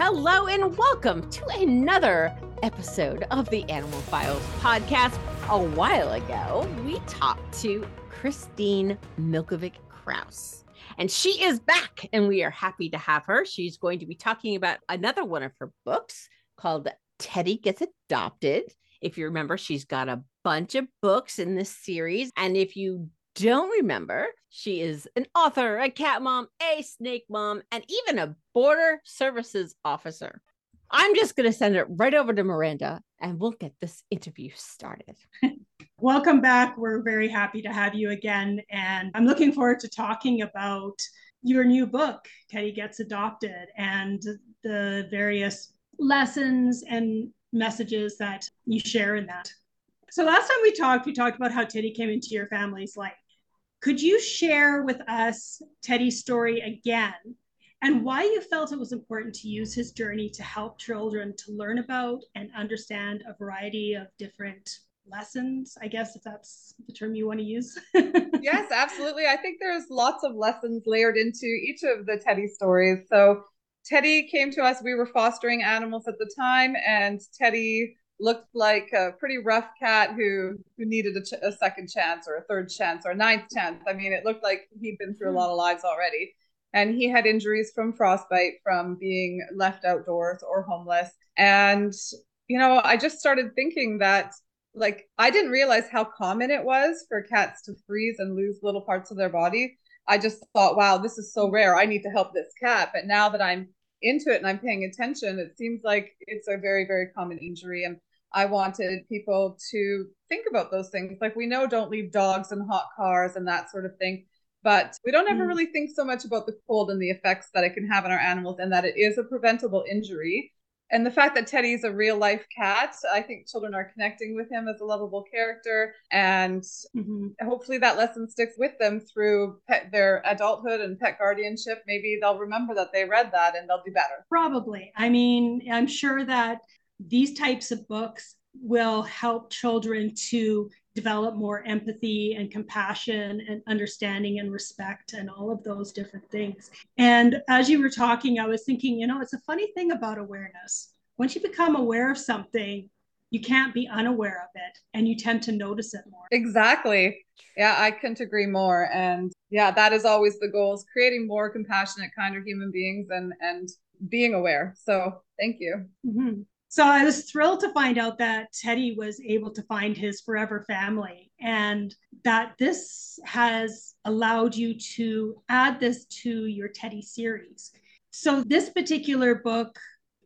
Hello, and welcome to another episode of the Animal Files podcast. A while ago, we talked to Christine Milkovic Krauss and she is back, and we are happy to have her. She's going to be talking about another one of her books called Teddy Gets Adopted. If you remember, she's got a bunch of books in this series. And if you don't remember, she is an author, a cat mom, a snake mom, and even a border services officer. I'm just going to send it right over to Miranda and we'll get this interview started. Welcome back. We're very happy to have you again. And I'm looking forward to talking about your new book, Teddy Gets Adopted, and the various lessons and messages that you share in that. So, last time we talked, we talked about how Teddy came into your family's life. Could you share with us Teddy's story again and why you felt it was important to use his journey to help children to learn about and understand a variety of different lessons, I guess, if that's the term you want to use. yes, absolutely. I think there's lots of lessons layered into each of the Teddy stories. So, Teddy came to us, we were fostering animals at the time, and Teddy looked like a pretty rough cat who who needed a, ch- a second chance or a third chance or a ninth chance. I mean, it looked like he'd been through a hmm. lot of lives already. And he had injuries from frostbite from being left outdoors or homeless. And you know i just started thinking that like i didn't realize how common it was for cats to freeze and lose little parts of their body. I just thought wow this is so rare. I need to help this cat. But now that i'm into it and i'm paying attention it seems like it's a very very common injury. And i wanted people to think about those things like we know don't leave dogs in hot cars and that sort of thing but we don't ever mm. really think so much about the cold and the effects that it can have on our animals and that it is a preventable injury. And the fact that Teddy's a real life cat, I think children are connecting with him as a lovable character. And mm-hmm. hopefully that lesson sticks with them through pet, their adulthood and pet guardianship. Maybe they'll remember that they read that and they'll do better. Probably. I mean, I'm sure that these types of books will help children to develop more empathy and compassion and understanding and respect and all of those different things. And as you were talking, I was thinking, you know, it's a funny thing about awareness. Once you become aware of something, you can't be unaware of it and you tend to notice it more. Exactly. Yeah, I couldn't agree more. And yeah, that is always the goal is creating more compassionate, kinder human beings and and being aware. So thank you. Mm-hmm. So I was thrilled to find out that Teddy was able to find his forever family and that this has allowed you to add this to your Teddy series. So this particular book,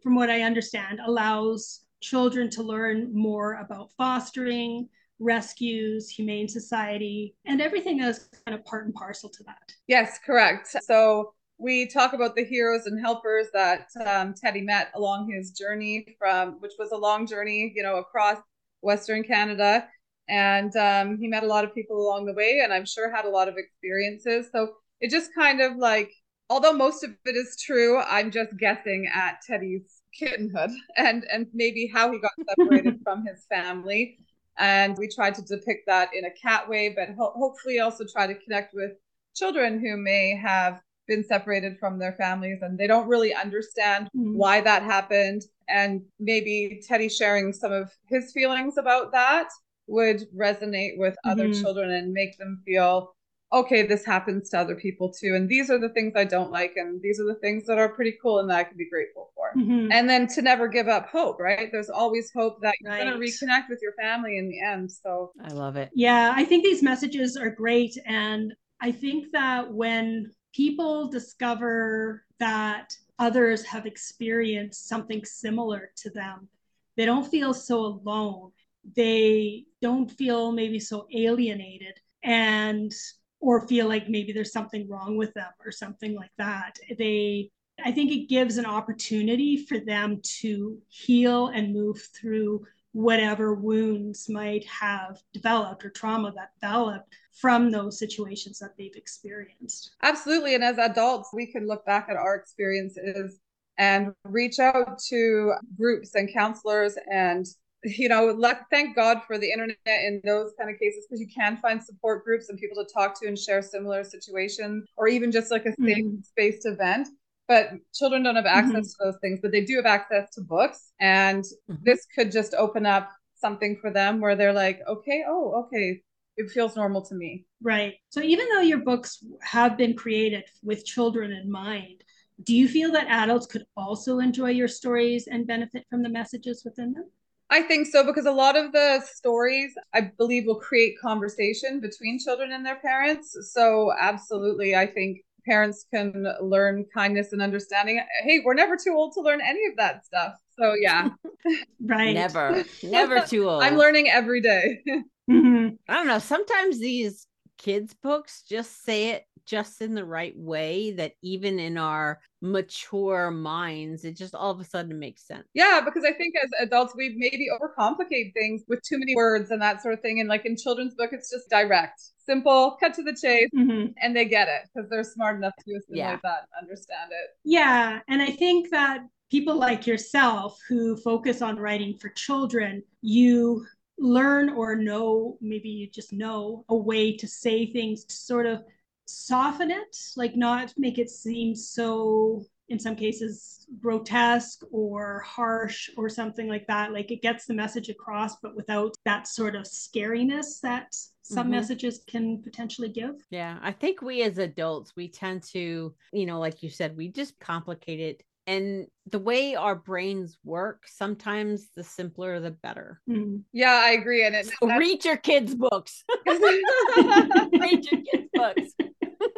from what I understand, allows children to learn more about fostering, rescues, humane society, and everything that's kind of part and parcel to that. Yes, correct. So we talk about the heroes and helpers that um, Teddy met along his journey from, which was a long journey, you know, across Western Canada. And um, he met a lot of people along the way, and I'm sure had a lot of experiences. So it just kind of like, although most of it is true, I'm just guessing at Teddy's kittenhood and and maybe how he got separated from his family. And we tried to depict that in a cat way, but ho- hopefully also try to connect with children who may have been separated from their families and they don't really understand mm-hmm. why that happened. And maybe Teddy sharing some of his feelings about that would resonate with mm-hmm. other children and make them feel okay, this happens to other people too. And these are the things I don't like. And these are the things that are pretty cool and that I can be grateful for. Mm-hmm. And then to never give up hope, right? There's always hope that you're right. going to reconnect with your family in the end. So I love it. Yeah, I think these messages are great. And I think that when people discover that others have experienced something similar to them. They don't feel so alone. They don't feel maybe so alienated and or feel like maybe there's something wrong with them or something like that. They I think it gives an opportunity for them to heal and move through whatever wounds might have developed or trauma that developed from those situations that they've experienced. Absolutely. And as adults, we can look back at our experiences and reach out to groups and counselors and you know luck thank god for the internet in those kind of cases because you can find support groups and people to talk to and share similar situations or even just like a safe mm-hmm. space to vent but children don't have access mm-hmm. to those things but they do have access to books and mm-hmm. this could just open up something for them where they're like okay oh okay it feels normal to me right so even though your books have been created with children in mind do you feel that adults could also enjoy your stories and benefit from the messages within them I think so because a lot of the stories I believe will create conversation between children and their parents. So absolutely, I think parents can learn kindness and understanding. Hey, we're never too old to learn any of that stuff. So yeah. right. Never. Never too old. I'm learning every day. mm-hmm. I don't know. Sometimes these kids books just say it just in the right way that even in our mature minds it just all of a sudden makes sense yeah because i think as adults we maybe overcomplicate things with too many words and that sort of thing and like in children's book it's just direct simple cut to the chase mm-hmm. and they get it because they're smart enough to assimilate yeah. that and understand it yeah and i think that people like yourself who focus on writing for children you learn or know maybe you just know a way to say things to sort of soften it, like not make it seem so in some cases grotesque or harsh or something like that. Like it gets the message across, but without that sort of scariness that some mm-hmm. messages can potentially give. Yeah. I think we as adults, we tend to, you know, like you said, we just complicate it. And the way our brains work, sometimes the simpler the better. Mm-hmm. Yeah, I agree. And it, so read your kids' books. read your kids' books.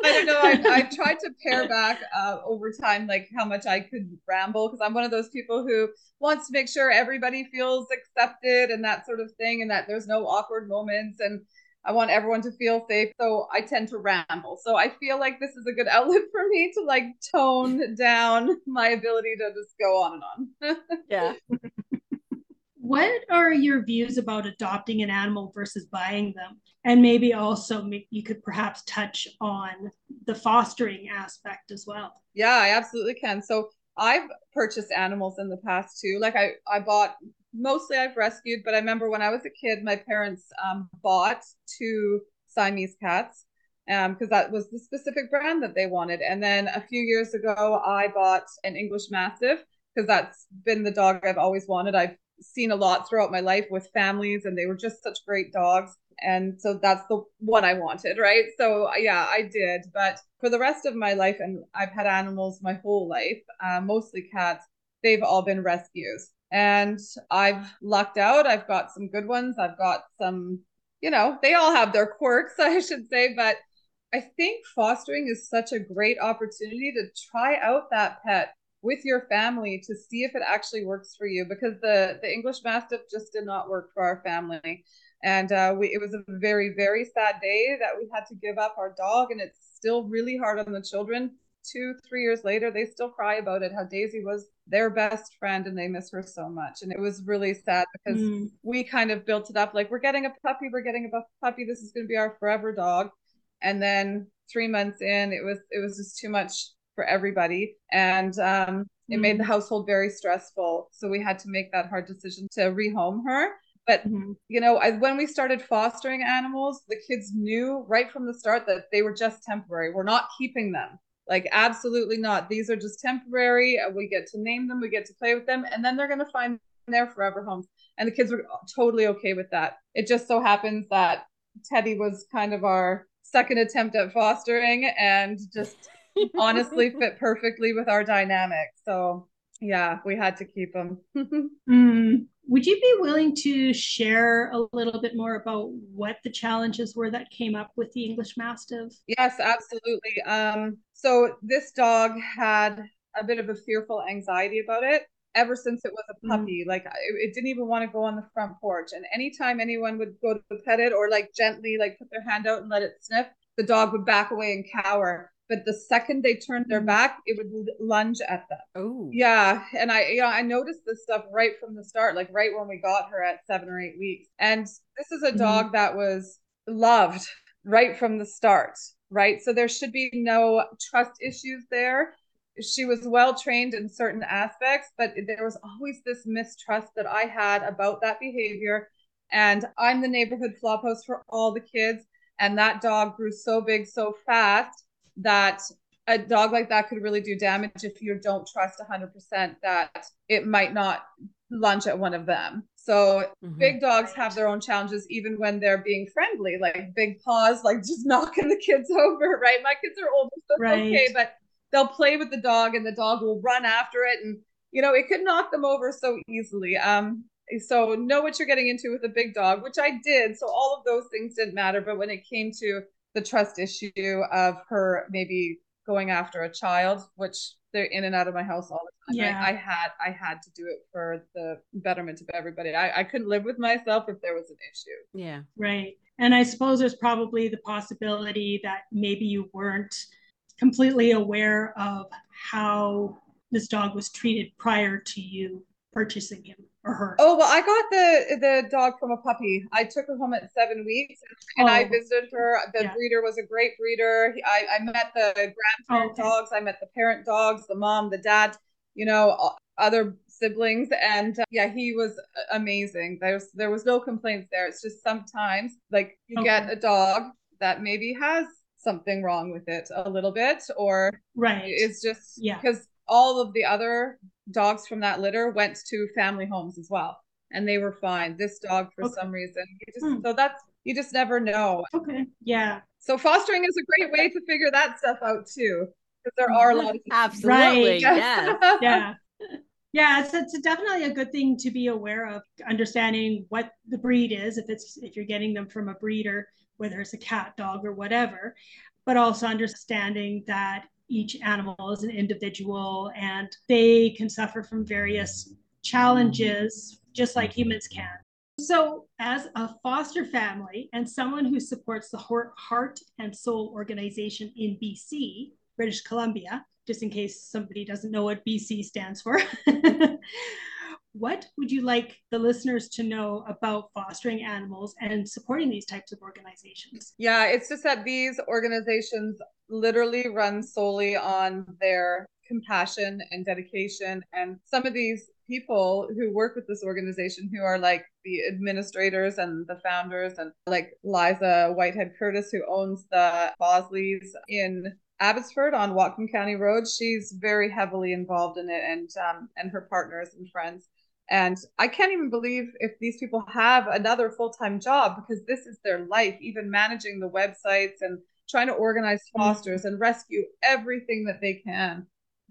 I don't know. I've, I've tried to pare back uh, over time, like how much I could ramble, because I'm one of those people who wants to make sure everybody feels accepted and that sort of thing, and that there's no awkward moments. And I want everyone to feel safe. So I tend to ramble. So I feel like this is a good outlet for me to like tone down my ability to just go on and on. yeah. what are your views about adopting an animal versus buying them? And maybe also you could perhaps touch on the fostering aspect as well. Yeah, I absolutely can. So I've purchased animals in the past too. Like I, I bought mostly I've rescued, but I remember when I was a kid, my parents um, bought two Siamese cats because um, that was the specific brand that they wanted. And then a few years ago, I bought an English Mastiff because that's been the dog I've always wanted. I've seen a lot throughout my life with families, and they were just such great dogs. And so that's the one I wanted, right? So yeah, I did. But for the rest of my life, and I've had animals my whole life, uh, mostly cats, they've all been rescues. And I've lucked out. I've got some good ones. I've got some, you know, they all have their quirks, I should say. But I think fostering is such a great opportunity to try out that pet with your family to see if it actually works for you because the the English Mastiff just did not work for our family, and uh, we it was a very very sad day that we had to give up our dog, and it's still really hard on the children. Two three years later, they still cry about it. How Daisy was their best friend, and they miss her so much, and it was really sad because mm. we kind of built it up like we're getting a puppy, we're getting a puppy. This is going to be our forever dog, and then three months in, it was it was just too much for everybody. And um, it mm-hmm. made the mm-hmm. household very stressful. So we had to make that hard decision to rehome her. But mm-hmm. you know, I, when we started fostering animals, the kids knew right from the start that they were just temporary. We're not keeping them. Like absolutely not. These are just temporary. Uh, we get to name them, we get to play with them, and then they're going to find their forever homes. And the kids were totally okay with that. It just so happens that Teddy was kind of our second attempt at fostering and just honestly fit perfectly with our dynamic. So yeah, we had to keep them. mm. Would you be willing to share a little bit more about what the challenges were that came up with the English Mastiff? Yes, absolutely. Um, so this dog had a bit of a fearful anxiety about it ever since it was a mm. puppy. Mm. Like it, it, didn't even want to go on the front porch. And anytime anyone would go to pet it or like gently like put their hand out and let it sniff, the dog would back away and cower. but the second they turned their Mhm. back, it would lunge at them. Oh. Yeah, and I yeah, I noticed this stuff right from the start, like right when we got her at 7 or 8 weeks. And this is a Mhm. dog that was loved right from the start, right? So there should be no trust issues there. She was well trained in certain aspects, but there was always this mistrust that I had about that behavior. And I'm the neighborhood flop house for all the kids. And that dog grew so big so fast that a dog like that could really do damage if you don't trust 100% that it might not lunge at one of them. So Mhm. big dogs have their own challenges even when they're being friendly, like big paws, like just knocking the kids over, right? My kids are older, so it's Right. okay, but they'll play with the dog and the dog will run after it and you know it could knock them over so easily. Um so know what you're getting into with a big dog, which I did. So all of those things didn't matter, but when it came to the trust issue of her maybe going after a child, which they're in and out of my house all the time. Yeah. I, I had I had to do it for the betterment of everybody. I, I couldn't live with myself if there was an issue. Yeah. Right. And I suppose there's probably the possibility that maybe you weren't completely aware of how this dog was treated prior to you purchasing him or her. Oh well, I got the the dog from a puppy. I took her home at seven weeks, and I Oh. visited her. The Yeah. breeder was a great breeder. I I met the grandparent Oh, okay. dogs. I met the parent dogs, the mom, the dad. You know, other siblings, and uh, yeah, he was amazing. There's there was no complaints there. It's just sometimes like you get a dog that maybe has something wrong with it a little bit, or right. it's just Yeah. because all of the other dogs from that litter went to family homes as well and they were fine this dog for Okay. some reason you just Hmm. so that's you just never know okay. Yeah. so fostering is a great way to figure that stuff out too because there are a lot of Absolutely. Right. Yes. Yeah. Yeah, it's, it's definitely a good thing to be aware of, understanding what the breed is, if it's if you're getting them from a breeder, whether it's a cat, dog, or whatever, but also understanding that each animal is an individual and they can suffer from various challenges just like humans can. So, as a foster family and someone who supports the Heart and Soul organization in BC, British Columbia, just in case somebody doesn't know what BC stands for, what would you like the listeners to know about fostering animals and supporting these types of organizations? yeah it's just that these organizations literally run solely on their compassion and dedication and some of these people who work with this organization who are like the administrators and the founders and like Liza Whitehead Curtis who owns the Bosleys in Abbotsford on Whatcom County Road. She's very heavily involved in it and um, and her partners and friends. And I can't even believe if these people have another full-time job because this is their life, even managing the websites and trying to organize fosters and rescue everything that they can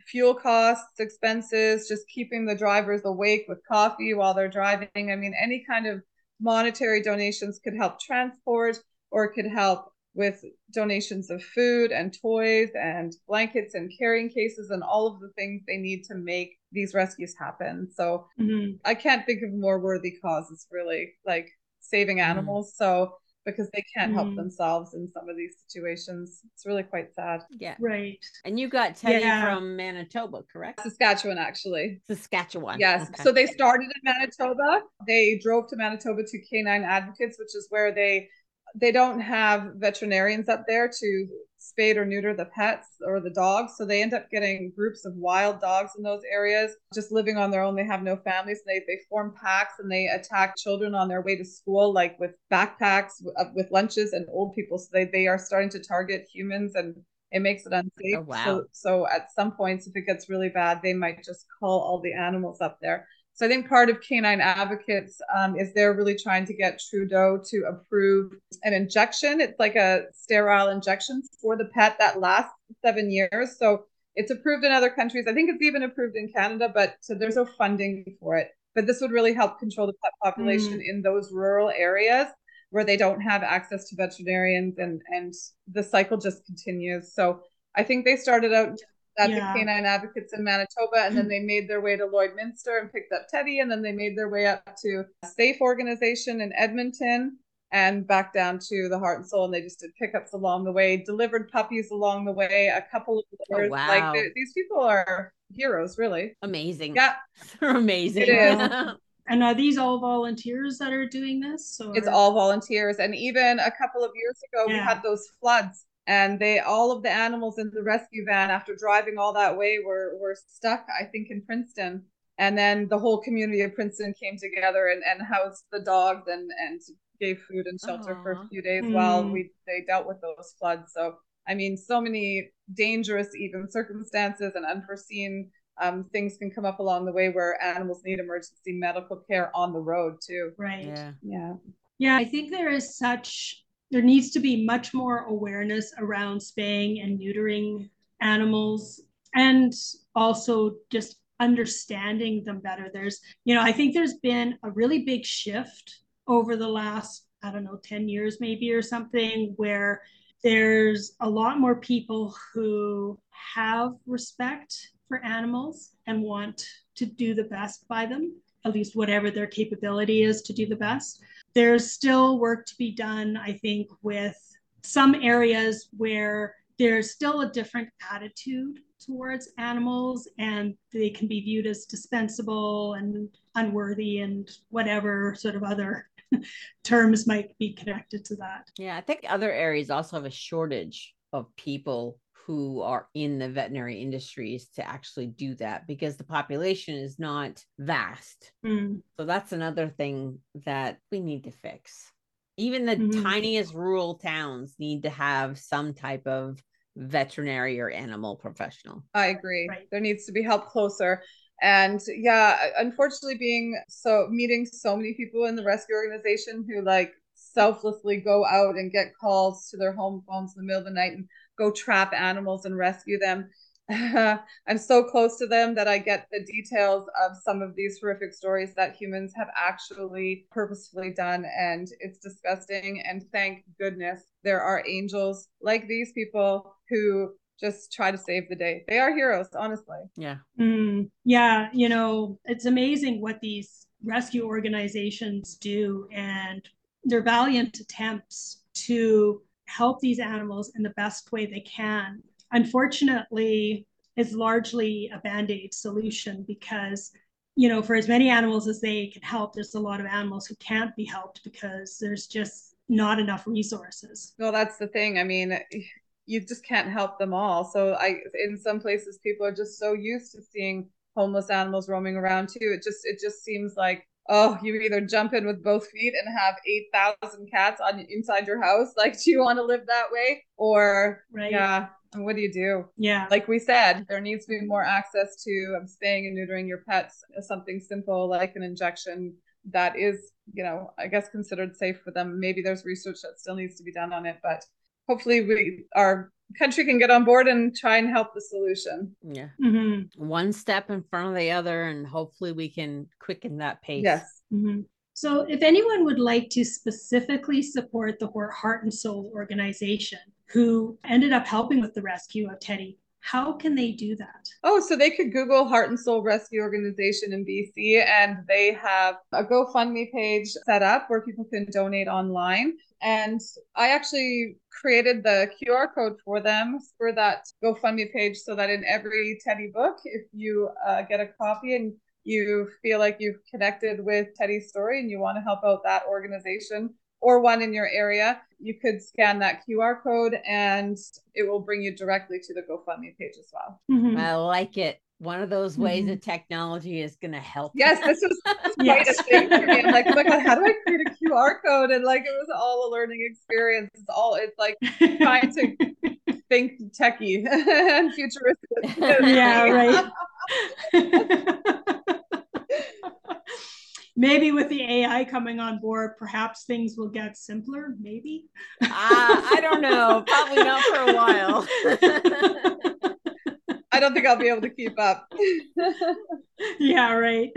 fuel costs, expenses, just keeping the drivers awake with coffee while they're driving. I mean, any kind of monetary donations could help transport or could help with donations of food and toys and blankets and carrying cases and all of the things they need to make these rescues happen. So Mhm. I can't think of more worthy causes really like saving animals. So because they can't help Mm. themselves in some of these situations, it's really quite sad. Yeah. Right. And you got Teddy Yeah. from Manitoba, correct? Saskatchewan, actually. Saskatchewan. Yes. Okay. So they started in Manitoba. They drove to Manitoba to Canine Advocates, which is where they they don't have veterinarians up there to spade or neuter the pets or the dogs. So they end up getting groups of wild dogs in those areas, just living on their own. They have no families. They they form packs and they attack children on their way to school, like with backpacks uh, with lunches and old people. So they they are starting to target humans and it makes it unsafe. Oh, wow. So so at some points, if it gets really bad, they might just call all the animals up there. So I think part of Canine Advocates um, is they're really trying to get Trudeau to approve an injection. It's like a sterile injection for the pet that lasts seven years. So it's approved in other countries. I think it's even approved in Canada, but so there's no funding for it. But this would really help control the pet population in those rural areas where they don't have access to veterinarians and and the cycle just continues. So I think they started out at Yeah. the Canine Advocates in Manitoba, and then they made their way to Lloydminster and picked up Teddy, and then they made their way up to a Safe organization in Edmonton, and back down to the heart and soul. And they just did pickups along the way, delivered puppies along the way, a couple of oh, wow. like these people are heroes, really. Amazing. Yeah. They're amazing. It is. And are these all volunteers that are doing this? Or? It's all volunteers. And even a couple of years ago, yeah. we had those floods and they all of the animals in the rescue van after driving all that way were were stuck i think in princeton. And then the whole community of princeton came together and, and housed the dogs and and gave food and shelter Aww. for a few days mm. while we they dealt with those floods. So i mean so many dangerous even circumstances and unforeseen um, things can come up along the way where animals need emergency medical care on the road too. Right. Yeah. Yeah. Yeah i think there is such there needs to be much more awareness around spaying and neutering animals and also just understanding them better. There's, you know, I think there's been a really big shift over the last, I don't know, 10 years maybe or something, where there's a lot more people who have respect for animals and want to do the best by them, at least whatever their capability is to do the best there's still work to be done, I think, with some areas where there's still a different attitude towards animals and they can be viewed as dispensable and unworthy and whatever sort of other terms might be connected to that. Yeah, I think other areas also have a shortage of people who are in the veterinary industries to actually do that because the population is not vast. Mm. So that's another thing that we need to fix. Even the mm-hmm. tiniest rural towns need to have some type of veterinary or animal professional. I agree. Right. There needs to be help closer. And yeah, unfortunately, being so meeting so many people in the rescue organization who like selflessly go out and get calls to their home phones in the middle of the night and go trap animals and rescue them. I'm so close to them that I get the details of some of these horrific stories that humans have actually purposefully done. And it's disgusting. And thank goodness there are angels like these people who just try to save the day. They are heroes, honestly. Yeah. Mm, yeah. You know, it's amazing what these rescue organizations do and their valiant attempts to help these animals in the best way they can. Unfortunately, is largely a band-aid solution because you know for as many animals as they can help there's a lot of animals who can't be helped because there's just not enough resources. Well that's the thing. I mean you just can't help them all. So i in some places people are just so used to seeing homeless animals roaming around too. It just it just seems like oh, you either jump in with both feet and have 8,000 cats on inside your house. Like, do you want to live that way? Or, right. yeah, what do you do? Yeah. Like we said, there needs to be more access to um, spaying and neutering your pets, something simple like an injection that is, you know, I guess considered safe for them. Maybe there's research that still needs to be done on it, but hopefully we our country can get on board and try and help the solution. Yeah. Mm-hmm. One step in front of the other, and hopefully we can quicken that pace. Yes. Mm-hmm. So, if anyone would like to specifically support the Heart and Soul organization, who ended up helping with the rescue of Teddy, how can they do that? Oh, so they could Google Heart and Soul Rescue Organization in BC, and they have a GoFundMe page set up where people can donate online. And I actually created the QR code for them for that GoFundMe page so that in every Teddy book, if you uh, get a copy and you feel like you've connected with Teddy's story and you want to help out that organization, or one in your area, you could scan that QR code and it will bring you directly to the GoFundMe page as well. Mm-hmm. I like it. One of those ways mm-hmm. that technology is going to help. Yes, this was quite yes. a thing for me. I'm like, oh my God, how do I create a QR code? And like, it was all a learning experience. It's all, it's like trying to think techie and futuristic. yeah, right maybe with the AI coming on board, perhaps things will get simpler. Maybe. uh, I don't know. Probably not for a while. I don't think I'll be able to keep up. yeah, right.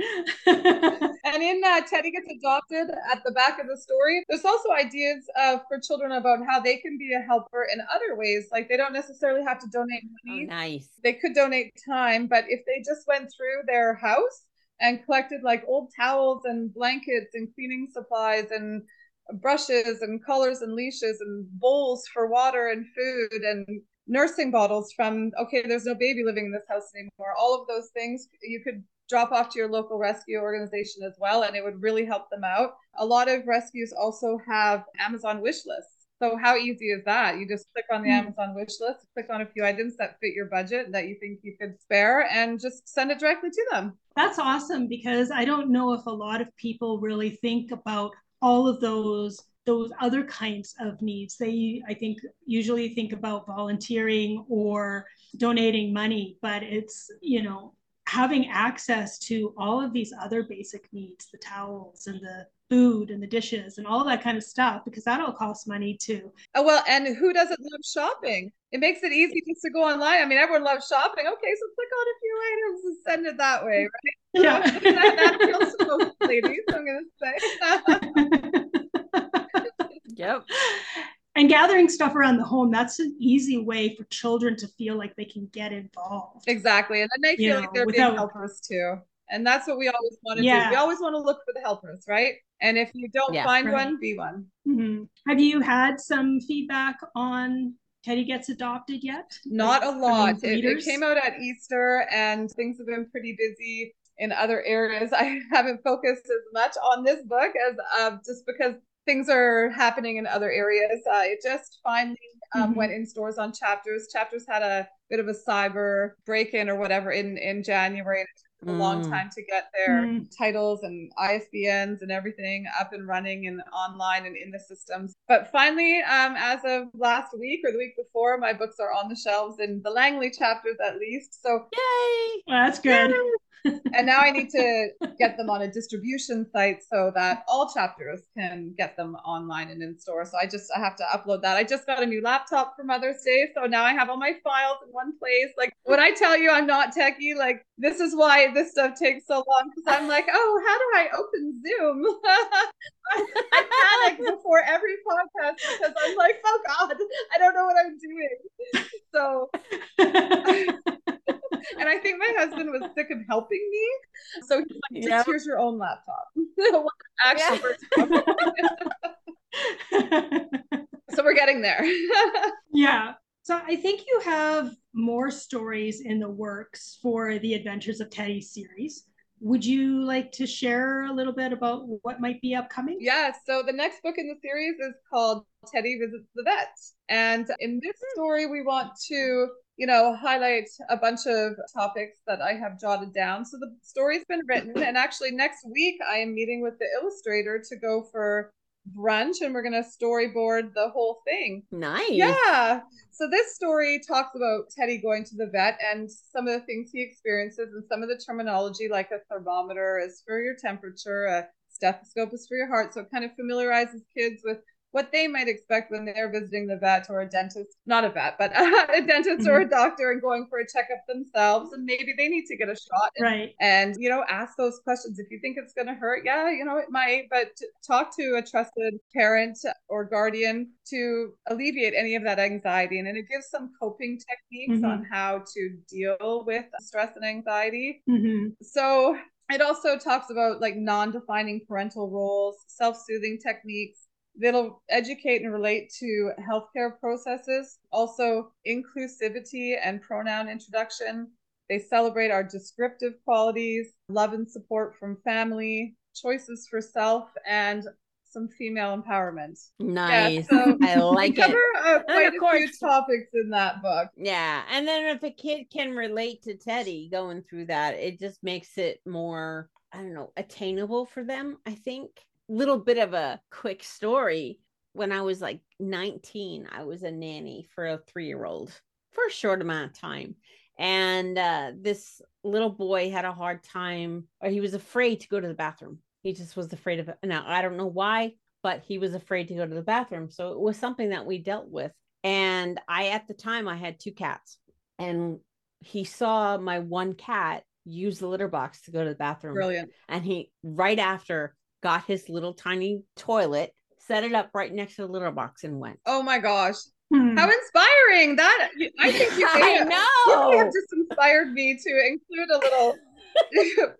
and in uh, Teddy Gets Adopted, at the back of the story, there's also ideas uh, for children about how they can be a helper in other ways. Like they don't necessarily have to donate money. Oh, nice. They could donate time, but if they just went through their house and collected like old towels and blankets and cleaning supplies and brushes and collars and leashes and bowls for water and food and nursing bottles from okay there's no baby living in this house anymore. All of those things you could drop off to your local rescue organization as well and it would really help them out. A lot of rescues also have amazon wish lists so how easy is that you just click on the mm-hmm. amazon wish list click on a few items that fit your budget that you think you could spare and just send it directly to them that's awesome because i don't know if a lot of people really think about all of those those other kinds of needs. They, I think, usually think about volunteering or donating money, but it's, you know, having access to all of these other basic needs the towels and the food and the dishes and all that kind of stuff because that all costs money too. Oh well, and who doesn't love shopping? It makes it easy just to go online. I mean, everyone loves shopping. Okay, so click on a few items and send it that way, right? Yeah, that, that feels so ladies. I'm gonna say. Yep. And gathering stuff around the home, that's an easy way for children to feel like they can get involved. Exactly. And then they feel you like they're without... being helpers too. And that's what we always want to yeah. do. We always want to look for the helpers, right? And if you don't yeah, find right. one, be one. Mm-hmm. Have you had some feedback on Teddy Gets Adopted yet? Not a lot. It, it, came out at Easter and things have been pretty busy in other areas. I haven't focused as much on this book as uh, just because things are happening in other areas. Uh, it just finally um, mm-hmm. went in stores on Chapters. Chapters had a bit of a cyber break in or whatever in in January. It took a mm. long time to get their mm. titles and ISBNs and everything up and running and online and in the systems. But finally, um, as of last week or the week before, my books are on the shelves in the Langley chapters at least. So yay! That's good. Yay! And now I need to get them on a distribution site so that all chapters can get them online and in store. So I just I have to upload that. I just got a new laptop for Mother's Day, so now I have all my files in one place. Like when I tell you I'm not techie, like this is why this stuff takes so long because I'm like, oh, how do I open Zoom? I, panic before every podcast because I'm like, oh God, I don't know what I'm doing. So and I think my husband was sick of helping me. So he's like, just yep. here's your own laptop. Actually, so we're getting there. yeah. So I think you have more stories in the works for the Adventures of Teddy series. Would you like to share a little bit about what might be upcoming? Yeah, so the next book in the series is called Teddy Visits the Vet. And in this hmm. story, we want to you know, highlight a bunch of topics that I have jotted down. So the story's been written, and actually next week I am meeting with the illustrator to go for brunch and we're going to storyboard the whole thing. Nice. Yeah. So this story talks about Teddy going to the vet and some of the things he experiences and some of the terminology like a thermometer is for your temperature, a stethoscope is for your heart. So it kind of familiarizes kids with what they might expect when they're visiting the vet or a dentist, not a vet, but a dentist mm-hmm. or a mm-hmm. doctor and going for a checkup themselves. And maybe they need to get a shot. And, right. And, you know, ask those questions. If you think it's going to hurt, yeah, you know, it might, but talk to a trusted parent or guardian to alleviate any of that anxiety. And, and it gives some coping techniques mm-hmm. on how to deal with stress and anxiety. Mm-hmm. So it also talks about like non-defining parental roles, self-soothing techniques, that'll educate and relate to healthcare processes, also inclusivity and pronoun introduction. They celebrate our descriptive qualities, love and support from family, choices for self, and some female empowerment. Nice. Yeah, so I like cover, it. Uh, quite a course, few topics in that book. Yeah. And then if a kid can relate to Teddy going through that, it just makes it more, I don't know, attainable for them, I think little bit of a quick story. When I was like 19, I was a nanny for a three year old for a short amount of time. And uh, this little boy had a hard time, or he was afraid to go to the bathroom. He just was afraid of it. Now, I don't know why, but he was afraid to go to the bathroom. So it was something that we dealt with. And I, at the time, I had two cats. And he saw my one cat use the litter box to go to the bathroom. Brilliant. And he, right after, got his little tiny toilet, set it up right next to the litter box, and went. Oh my gosh. Hmm. How inspiring that I think you may, I know. you may have just inspired me to include a little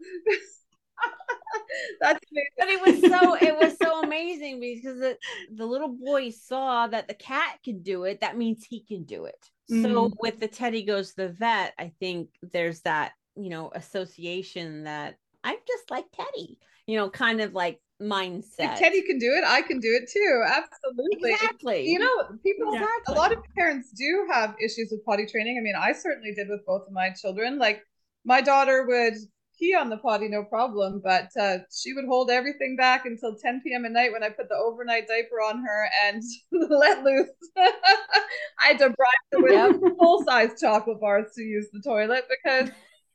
That's amazing. But it was so it was so amazing because the, the little boy saw that the cat could do it. That means he can do it. Mm. So with the Teddy goes to the vet, I think there's that you know association that I'm just like Teddy. You know, kind of like mindset. If Teddy can do it, I can do it too. Absolutely. Exactly. You know, people exactly. a lot of parents do have issues with potty training. I mean, I certainly did with both of my children. Like my daughter would pee on the potty, no problem, but uh, she would hold everything back until 10 p.m. at night when I put the overnight diaper on her and let loose. I had to bribe her with yep. full size chocolate bars to use the toilet because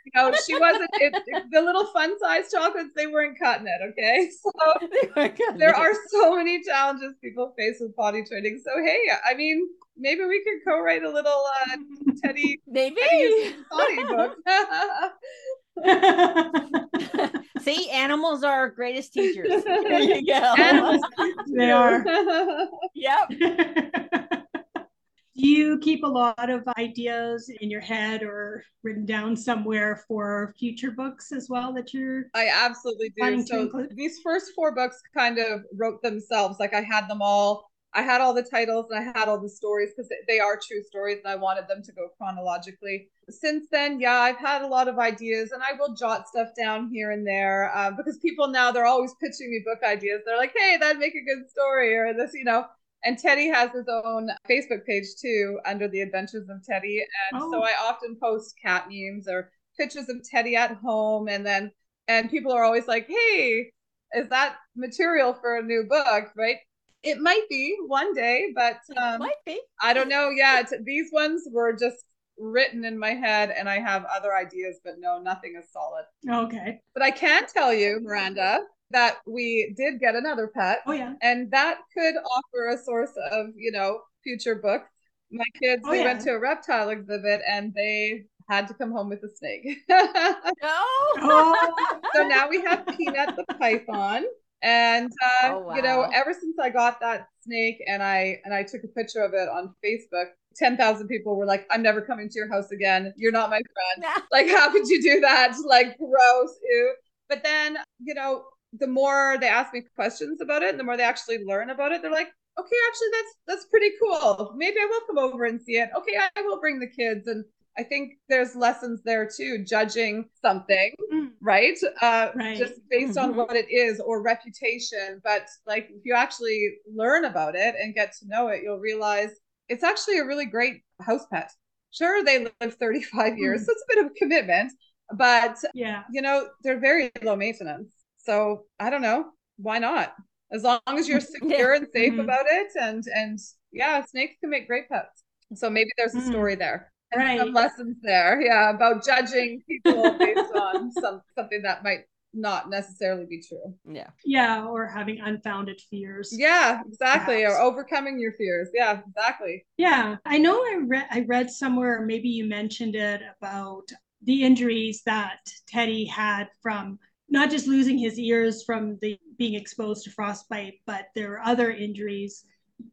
you know, she wasn't it, it, the little fun size chocolates, they weren't cutting it. Okay. So there are so many challenges people face with potty training. So, hey, I mean, maybe we could co write a little uh, Teddy, maybe Teddy potty book. See, animals are our greatest teachers. There you go. Animals, they are. yep. Do you keep a lot of ideas in your head or written down somewhere for future books as well that you're? I absolutely do. So these first four books kind of wrote themselves. Like I had them all. I had all the titles and I had all the stories because they are true stories and I wanted them to go chronologically. Since then, yeah, I've had a lot of ideas and I will jot stuff down here and there uh, because people now they're always pitching me book ideas. They're like, hey, that'd make a good story or this, you know. And Teddy has his own Facebook page too under the Adventures of Teddy. And oh. so I often post cat memes or pictures of Teddy at home. And then, and people are always like, hey, is that material for a new book? Right. It might be one day, but um, might be. I don't know. Yeah. these ones were just written in my head and I have other ideas, but no, nothing is solid. Okay. But I can tell you, Miranda, that we did get another pet. Oh yeah. And that could offer a source of, you know, future books. My kids, oh, we yeah. went to a reptile exhibit and they had to come home with a snake. no. Oh. so now we have Peanut the python. And uh, oh, wow. you know, ever since I got that snake and I and I took a picture of it on Facebook, 10,000 people were like, I'm never coming to your house again. You're not my friend. like, how could you do that? Like, gross. Ew. But then, you know, the more they ask me questions about it the more they actually learn about it they're like okay actually that's that's pretty cool. Maybe i will come over and see it. Okay i will bring the kids. And i think there's lessons there too judging something mm. right? Uh right. just based mm-hmm. on what it is or reputation. But like if you actually learn about it and get to know it you'll realize it's actually a really great house pet. Sure they live 35 years. Mm. so it's a bit of a commitment but yeah. you know they're very low maintenance so I don't know. Why not? As long as you're secure and safe mm-hmm. about it, and and yeah, snakes can make great pets. So maybe there's a mm. story there. Right. Some lessons there. Yeah, about judging people based on some something that might not necessarily be true. Yeah. Yeah, or having unfounded fears. Yeah, exactly. Perhaps. Or overcoming your fears. Yeah, exactly. Yeah. I know I read I read somewhere, maybe you mentioned it about the injuries that Teddy had from not just losing his ears from the being exposed to frostbite, but there are other injuries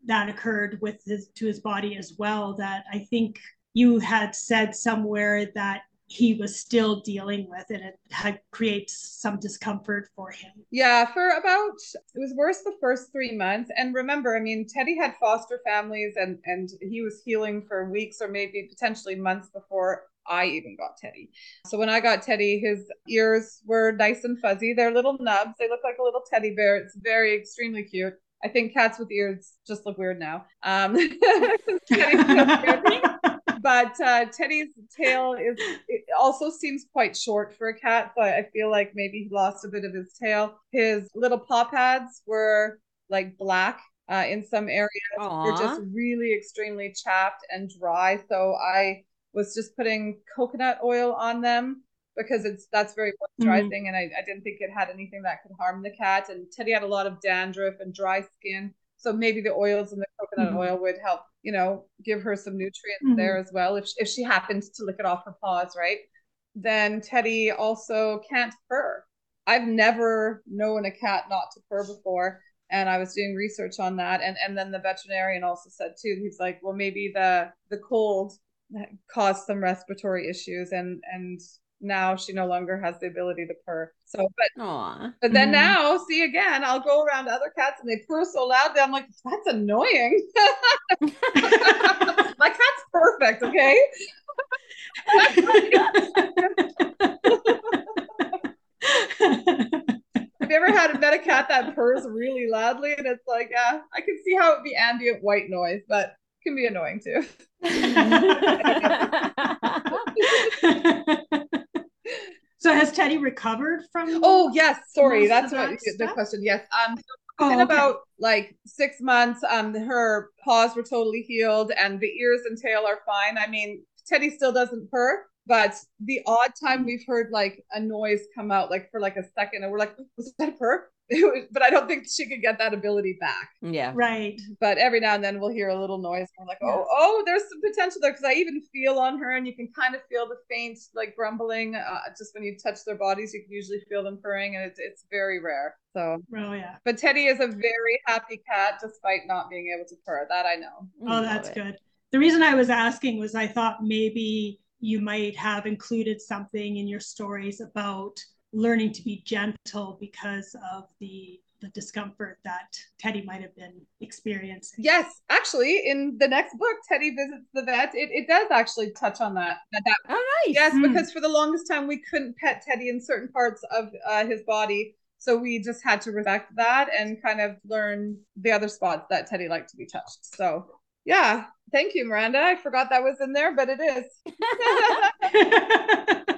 that occurred with his to his body as well that I think you had said somewhere that he was still dealing with and it had creates some discomfort for him. Yeah, for about it was worse the first 3 months and remember I mean Teddy had foster families and and he was healing for weeks or maybe potentially months before I even got Teddy. So when I got Teddy, his ears were nice and fuzzy. They're little nubs. They look like a little teddy bear. It's very extremely cute. I think cats with ears just look weird now. Um, but uh, Teddy's tail is also seems quite short for a cat, so I feel like maybe he lost a bit of his tail. His little paw pads were like black uh, in some areas. Aww. They're just really extremely chapped and dry. So I was just putting coconut oil on them because it's that's very moisturizing mm-hmm. and I, I didn't think it had anything that could harm the cat and teddy had a lot of dandruff and dry skin so maybe the oils in the coconut mm-hmm. oil would help you know give her some nutrients mm-hmm. there as well if, if she happened to lick it off her paws right then teddy also can't purr i've never known a cat not to purr before and i was doing research on that and and then the veterinarian also said too he's like well maybe the the cold caused some respiratory issues and and now she no longer has the ability to purr. So, but Aw. but then Mhm. now, see again, I'll go around to other cats and they purr so loudly. I'm like, that's annoying. My cat's perfect, okay? Have you ever had met a cat that purrs really loudly? And it's like, yeah, I can see how it would be ambient white noise, but it can be annoying too. so has Teddy recovered from? Oh yes, sorry, that's what that the stuff? question. Yes, um, Oh, in okay. about like six months, um, her paws were totally healed and the ears and tail are fine. I mean, Teddy still doesn't purr, but the odd time we've heard like a noise come out, like for like a second, and we're like, was that a purr? It was- but I don't think she could get that ability back. yeah. right. But every now and then we'll hear a little noise. And we're like, oh, oh, there's some potential there because I even feel on her, and you can kind of feel the faint like grumbling. Uh, just when you touch their bodies, you can usually feel them purring, and it's it's very rare. So Oh yeah. but Teddy is a very happy cat despite not being able to purr. That I know. Oh, that's it. good. The reason I was asking was I thought maybe you might have included something in your stories about learning to be gentle because of the the discomfort that Teddy might have been experiencing. Yes, actually, in the next book, Teddy visits the vet. It, it does actually touch on that. that, that Oh, nice. yes, Hmm. because for the longest time we couldn't pet Teddy in certain parts of uh, his body. So we just had to respect that and kind of learn the other spots that Teddy liked to be touched. So yeah, thank you, Miranda. I forgot that was in there, but it is.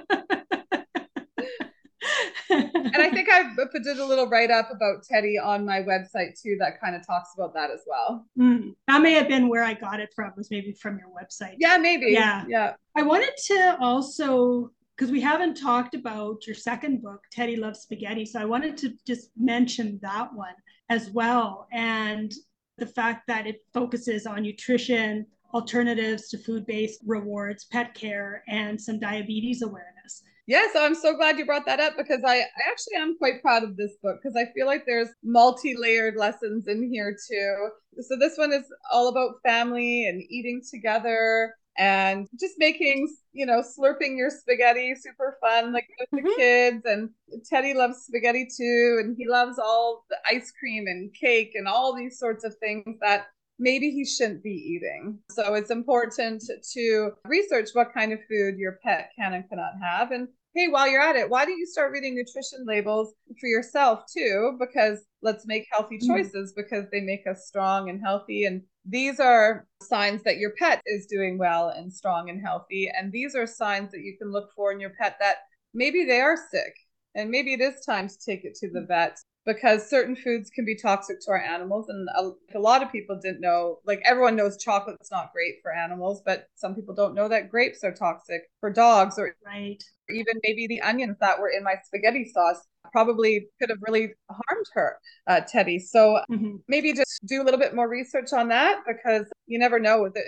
and I think I did a little write up about Teddy on my website too that kind of talks about that as well. Mm, that may have been where I got it from, was maybe from your website. Yeah, maybe. Yeah. Yeah. I wanted to also, because we haven't talked about your second book, Teddy Loves Spaghetti. So I wanted to just mention that one as well. And the fact that it focuses on nutrition, alternatives to food based rewards, pet care, and some diabetes awareness. Yeah, so I'm so glad you brought that up because I, I actually am quite proud of this book because I feel like there's multi-layered lessons in here too. So this one is all about family and eating together and just making, you know, slurping your spaghetti super fun, like with the Mhm. kids. And Teddy loves spaghetti too, and he loves all the ice cream and cake and all these sorts of things that maybe he shouldn't be eating. So it's important to research what kind of food your pet can and cannot have. And hey, while you're at it, why don't you start reading nutrition labels for yourself too? Because let's make healthy Mm. choices because they make us strong and healthy. And these are signs that your pet is doing well and strong and healthy. And these are signs that you can look for in your pet that maybe they are sick and maybe it is time to take it to the vet because certain foods can be toxic to our animals and a, a, lot of people didn't know like everyone knows chocolate's not great for animals but some people don't know that grapes are toxic for dogs or Right. even maybe the onions that were in my spaghetti sauce probably could have really harmed her uh, teddy so Mhm. maybe just do a little bit more research on that because you never know that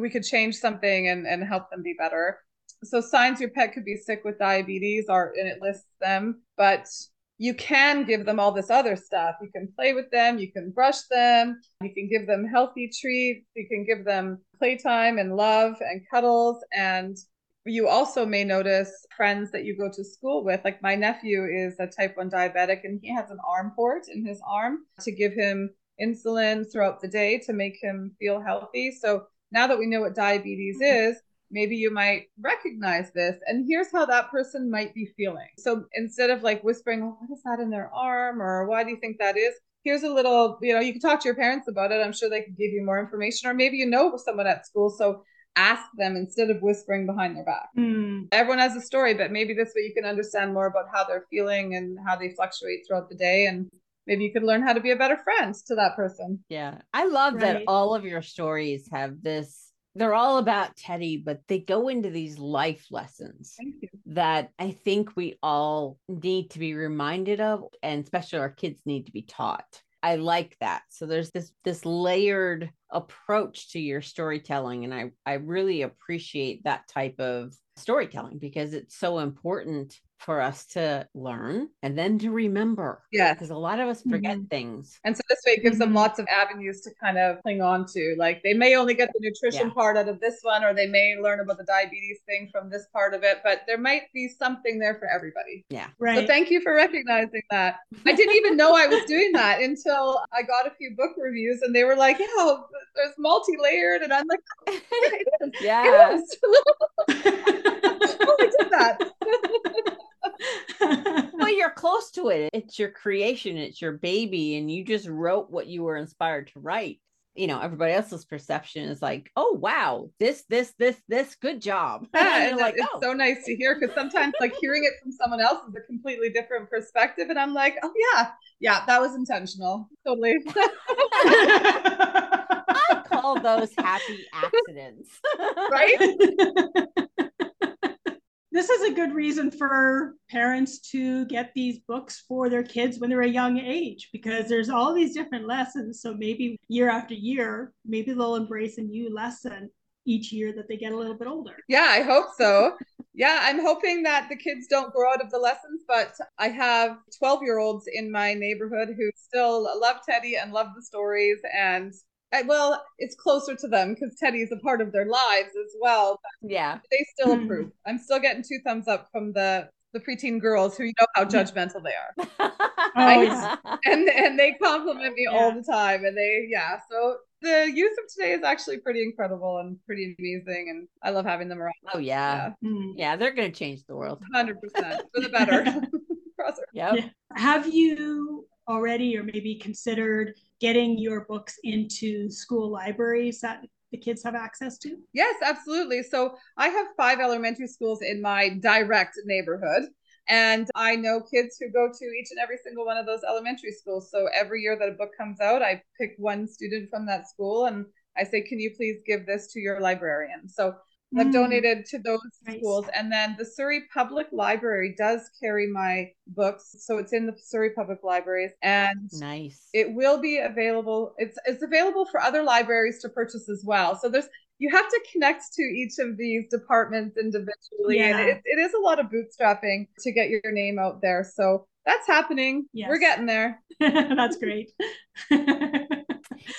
we could change something and, and help them be better so signs your pet could be sick with diabetes are and it lists them but you can give them all this other stuff. You can play with them you can brush them you can give them healthy treats you can give them playtime and love and cuddles. And you also may notice friends that you go to school with. Like my nephew is a type 1 diabetic and he has an arm port in his arm to give him insulin throughout the day to make him feel healthy. So now that we know what diabetes mm-hmm. is maybe you might recognize this and here's how that person might be feeling so instead of like whispering oh, what is that in their arm or why do you think that is here's a little you know you can talk to your parents about it i'm sure they can give you more information or maybe you know someone at school so ask them instead of whispering behind their back Mm. everyone has a story but maybe this way you can understand more about how they're feeling and how they fluctuate throughout the day and maybe you could learn how to be a better friend to that person Yeah. I love that all of your stories have this. They're all about Teddy, but they go into these life lessons that I think we all need to be reminded of, and especially our kids need to be taught. I like that. So there's this this layered approach to your storytelling, and I I really appreciate that type of storytelling because it's so important for us to learn and then to remember. Yeah. Because a lot of us forget Mhm. things. And so this way it gives them Mhm. lots of avenues to kind of cling on to. Like they may only get the nutrition Yeah. part out of this one, or they may learn about the diabetes thing from this part of it, but there might be something there for everybody. Yeah. Right. So thank you for recognizing that. I didn't even know I was doing that until I got a few book reviews and they were like, yeah, there's multi-layered. And I'm like, oh. Yeah. It is. oh, I did that. Well, you're close to it. It's your creation, it's your baby, and you just wrote what you were inspired to write. You know, everybody else's perception is like, oh wow, this, this, this, this, good job. Yeah, like, it's oh, so nice to hear because sometimes like hearing it from someone else is a completely different perspective. And I'm like, oh yeah, yeah, that was intentional. Totally. I call those happy accidents. right? This is a good reason for parents to get these books for their kids when they're a young age because there's all these different lessons. So maybe year after year, maybe they'll embrace a new lesson each year that they get a little bit older. Yeah, I hope so. Yeah, I'm hoping that the kids don't grow out of the lessons, but I have 12 year olds in my neighborhood who still love Teddy and love the stories. And I, well, it's closer to them because Teddy is a part of their lives as well. yeah. They still Hmm. approve. I'm still getting two thumbs up from the the preteen girls who you know how judgmental they are. Oh, yeah. and and they compliment me all the time and they yeah so the youth of today is actually pretty incredible and pretty amazing and i love having them around Oh yeah. Hmm. Yeah, they're gonna change the world. 100% for the better Cross Yep. Yeah. Have you already or maybe considered getting your books into school libraries that the kids have access to? yes absolutely. So i have five elementary schools in my direct neighborhood and i know kids who go to each and every single one of those elementary schools. So every year that a book comes out i pick one student from that school and i say can you please give this to your librarian? So I've Mm. donated to those Nice. schools. And then the Surrey Public Library does carry my books. So it's in the Surrey Public Libraries and Nice. it will be available. It's it's available for other libraries to purchase as well. So there's you have to connect to each of these departments individually. And it, it is a lot of bootstrapping to get your name out there. So that's happening. Yes. We're getting there. That's great.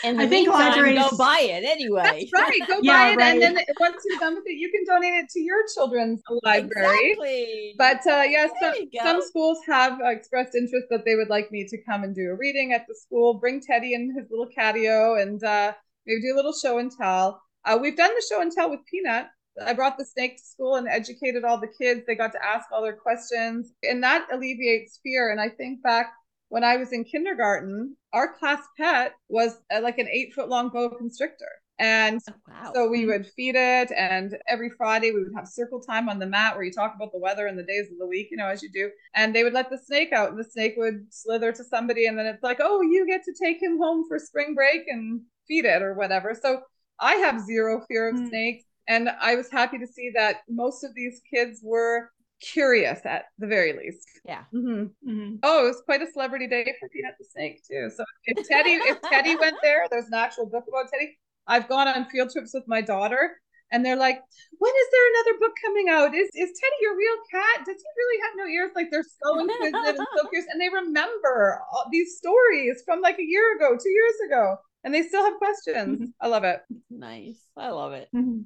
The I think meantime, go buy it anyway. That's right. Go Yeah, buy it. right. And then once you're done with it, you can donate it to your children's library. Exactly. But uh, yes, There some, some schools have expressed interest that they would like me to come and do a reading at the school, bring Teddy and his little catio, and uh, maybe do a little show and tell. Uh, we've done the show and tell with Peanut. I brought the snake to school and educated all the kids. They got to ask all their questions, and that alleviates fear. And I think back when I was in kindergarten, our class pet was uh, like an eight foot long boa constrictor. And Oh, wow. so we would feed it, and every Friday we would have circle time on the mat where you talk about the weather and the days of the week, you know, as you do. And they would let the snake out, and the snake would slither to somebody, and then it's like, oh, you get to take him home for spring break and feed it or whatever. So I have zero fear of Mm. snakes, and I was happy to see that most of these kids were curious at the very least. yeah. hmm Mhm. Oh, it was quite a celebrity day for Peanut the Snake too. So if Teddy, if Teddy went there, there's an actual book about Teddy. I've gone on field trips with my daughter, and they're like, "When is there another book coming out? Is is Teddy your real cat? Does he really have no ears?" Like they're so inquisitive and so curious, and they remember all these stories from like a year ago, two years ago, and they still have questions. Mhm. I love it. Nice. I love it. Mhm.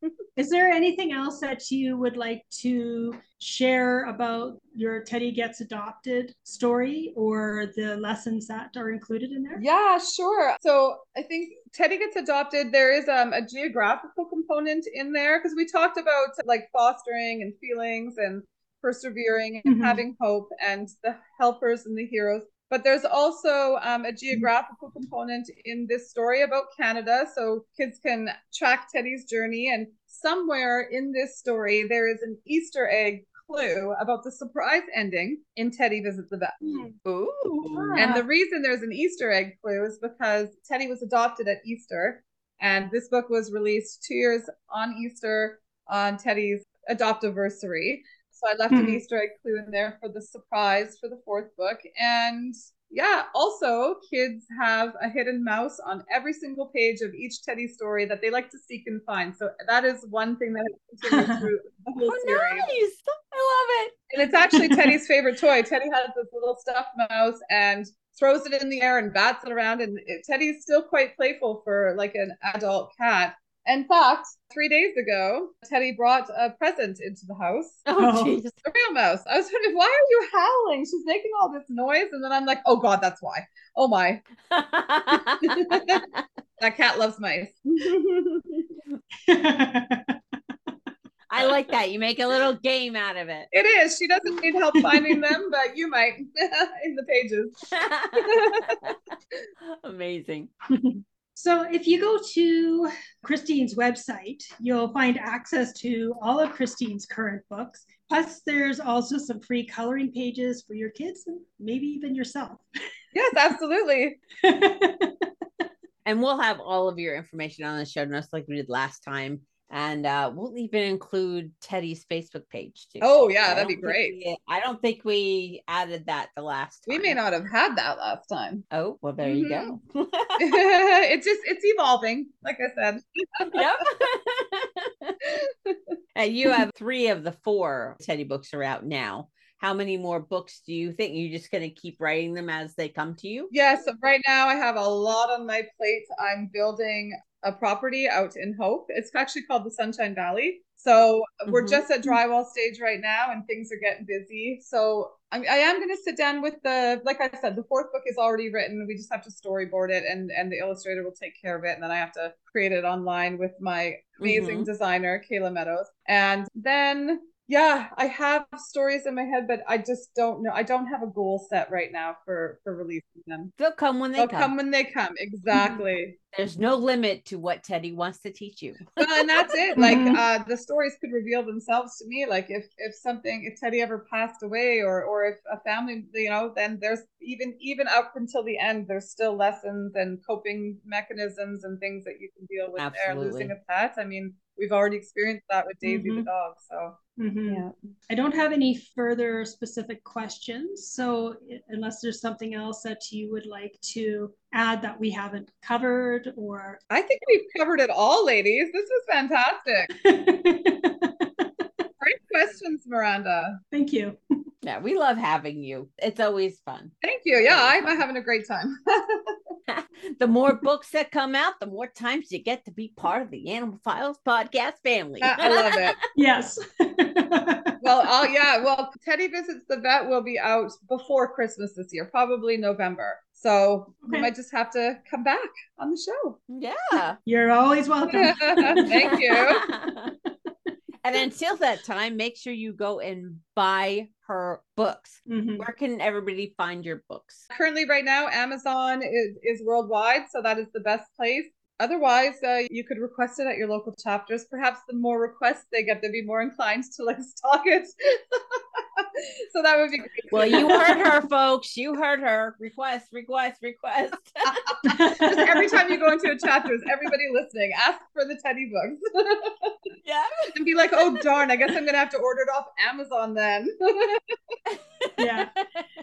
There anything else that you would like to share about your Teddy Gets Adopted story or the lessons that are included in there? Yeah, sure. So I think Teddy gets adopted. There is um, a geographical component in there because we talked about like fostering and feelings and persevering and Mhm. having hope and the helpers and the heroes. But there's also um, a geographical component in this story about Canada. So kids can track Teddy's journey. And somewhere in this story, there is an Easter egg clue about the surprise ending in Teddy Visits the Vet. Ooh. And the reason there's an Easter egg clue is because Teddy was adopted at Easter, and this book was released two years on Easter on Teddy's adoptiversary. So I left an Mhm. Easter egg clue in there for the surprise for the fourth book. And yeah, also kids have a hidden mouse on every single page of each Teddy story that they like to seek and find. So that is one thing that continued through the whole Oh, series. nice. I love it. And it's actually Teddy's favorite toy. Teddy has this little stuffed mouse and throws it in the air and bats it around. And Teddy's still quite playful for like an adult cat. In fact, three days ago, Teddy brought a present into the house. Oh, oh. jeez. A real mouse. I was wondering, why are you howling? She's making all this noise. And then I'm like, oh God, that's why. Oh my. that cat loves mice. I like that. You make a little game out of it. It is. She doesn't need help finding them, but you might in the pages. Amazing. So, if you go to Christine's website, you'll find access to all of Christine's current books. Plus, there's also some free coloring pages for your kids and maybe even yourself. Yes, absolutely. and we'll have all of your information on the show notes like we did last time. And uh, we'll even include Teddy's Facebook page too. Oh yeah, I that'd be great. we- I don't think we added that the last time. We may not have had that last time. Oh, well, there you go. it's just it's evolving, like I said. yep. and you have three of the four Teddy books are out now. How many more books do you think you're just going to keep writing them as they come to you? Yes, so right now I have a lot on my plate. I'm building a property out in Hope. It's actually called the Sunshine Valley. So we're Mhm. just at drywall stage right now, and things are getting busy. So I'm, I am going to sit down with the, like I said, the fourth book is already written. We just have to storyboard it, and and the illustrator will take care of it, and then I have to create it online with my amazing designer Kayla Meadows, and then yeah i have stories in my head but i just don't know i don't have a goal set right now for for releasing them They'll come when they come. they'll come. come when they come exactly There's no limit to what Teddy wants to teach you. Well, and that's it like Mhm. uh the stories could reveal themselves to me like if if something if teddy ever passed away or or if a family you know then there's even even up until the end there's still lessons and coping mechanisms and things that you can deal with there losing a pet i mean we've already experienced that with daisy the Mhm. dog so Mhm. yeah I don't have any further specific questions. So, unless there's something else that you would like to add that we haven't covered, or I think we've covered it all, ladies. This was fantastic. Great questions, Miranda. thank you. Yeah, we love having you. It's always fun. Thank you. Yeah, I'm having a great time. the more books that come out, the more times you get to be part of the Animal Files podcast family. I love it. Yes. Well, oh yeah. Well, Teddy visits the vet will be out before Christmas this year, probably November. So you Okay. might just have to come back on the show. yeah. You're always welcome. Thank you. and until that time, make sure you go and buy her books. Mhm. Where can everybody find your books? Currently, right now, Amazon is is worldwide, so that is the best place. Otherwise, uh, you could request it at your local chapters. Perhaps the more requests they get, they'd be more inclined to like stock it. so that would be great. Well, you heard her, folks. You heard her. Request, request, request. Just every time you go into a chapters, everybody listening, ask for the Teddy books yeah. and be like, "Oh darn, I guess I'm gonna have to order it off Amazon then." yeah.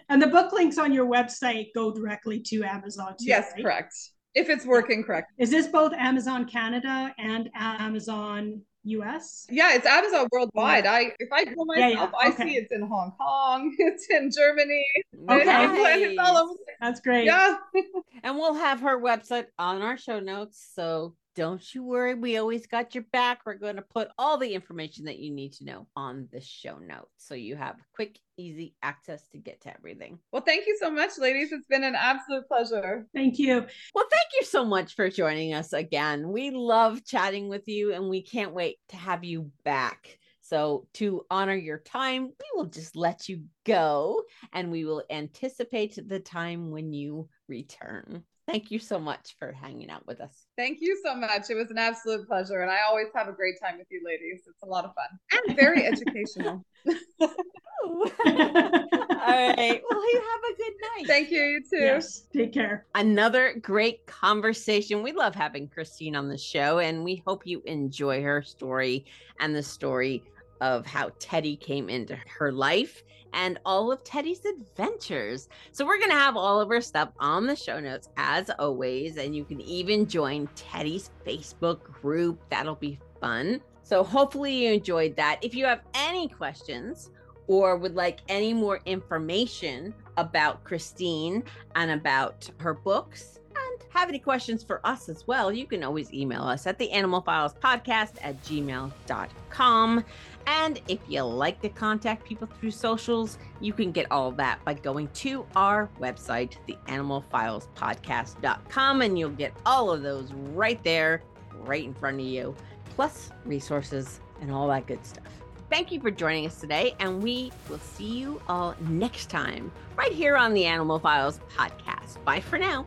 And the book links on your website go directly to Amazon too. yes, right? correct. If it's working correct. Is this both Amazon Canada and Amazon US? Yeah, it's Amazon worldwide. I if I go myself, yeah, I okay. see it's in Hong Kong, it's in Germany, Okay. it's in all over. That's great. Yeah. And we'll have her website on our show notes. So don't you worry. We always got your back. We're going to put all the information that you need to know on the show notes. So you have quick, easy access to get to everything. Well, thank you so much, ladies. It's been an absolute pleasure. Thank you. Well, thank you so much for joining us again. We love chatting with you and we can't wait to have you back. So, to honor your time, we will just let you go and we will anticipate the time when you return. Thank you so much for hanging out with us. Thank you so much. It was an absolute pleasure. And I always have a great time with you ladies. It's a lot of fun and very educational. All right. Well, you have a good night. Thank you, you too. Yes. Take care. Another great conversation. We love having Christine on the show, and we hope you enjoy her story and the story of how Teddy came into her life and all of Teddy's adventures. So, we're going to have all of her stuff on the show notes as always, and you can even join Teddy's Facebook group. That'll be fun. So, hopefully, you enjoyed that. If you have any questions, or would like any more information about Christine and about her books and have any questions for us as well, you can always email us at the Animal Files Podcast at gmail.com. And if you like to contact people through socials, you can get all that by going to our website, theanimalfilespodcast.com, and you'll get all of those right there, right in front of you, plus resources and all that good stuff. Thank you for joining us today, and we will see you all next time right here on the Animal Files podcast. Bye for now.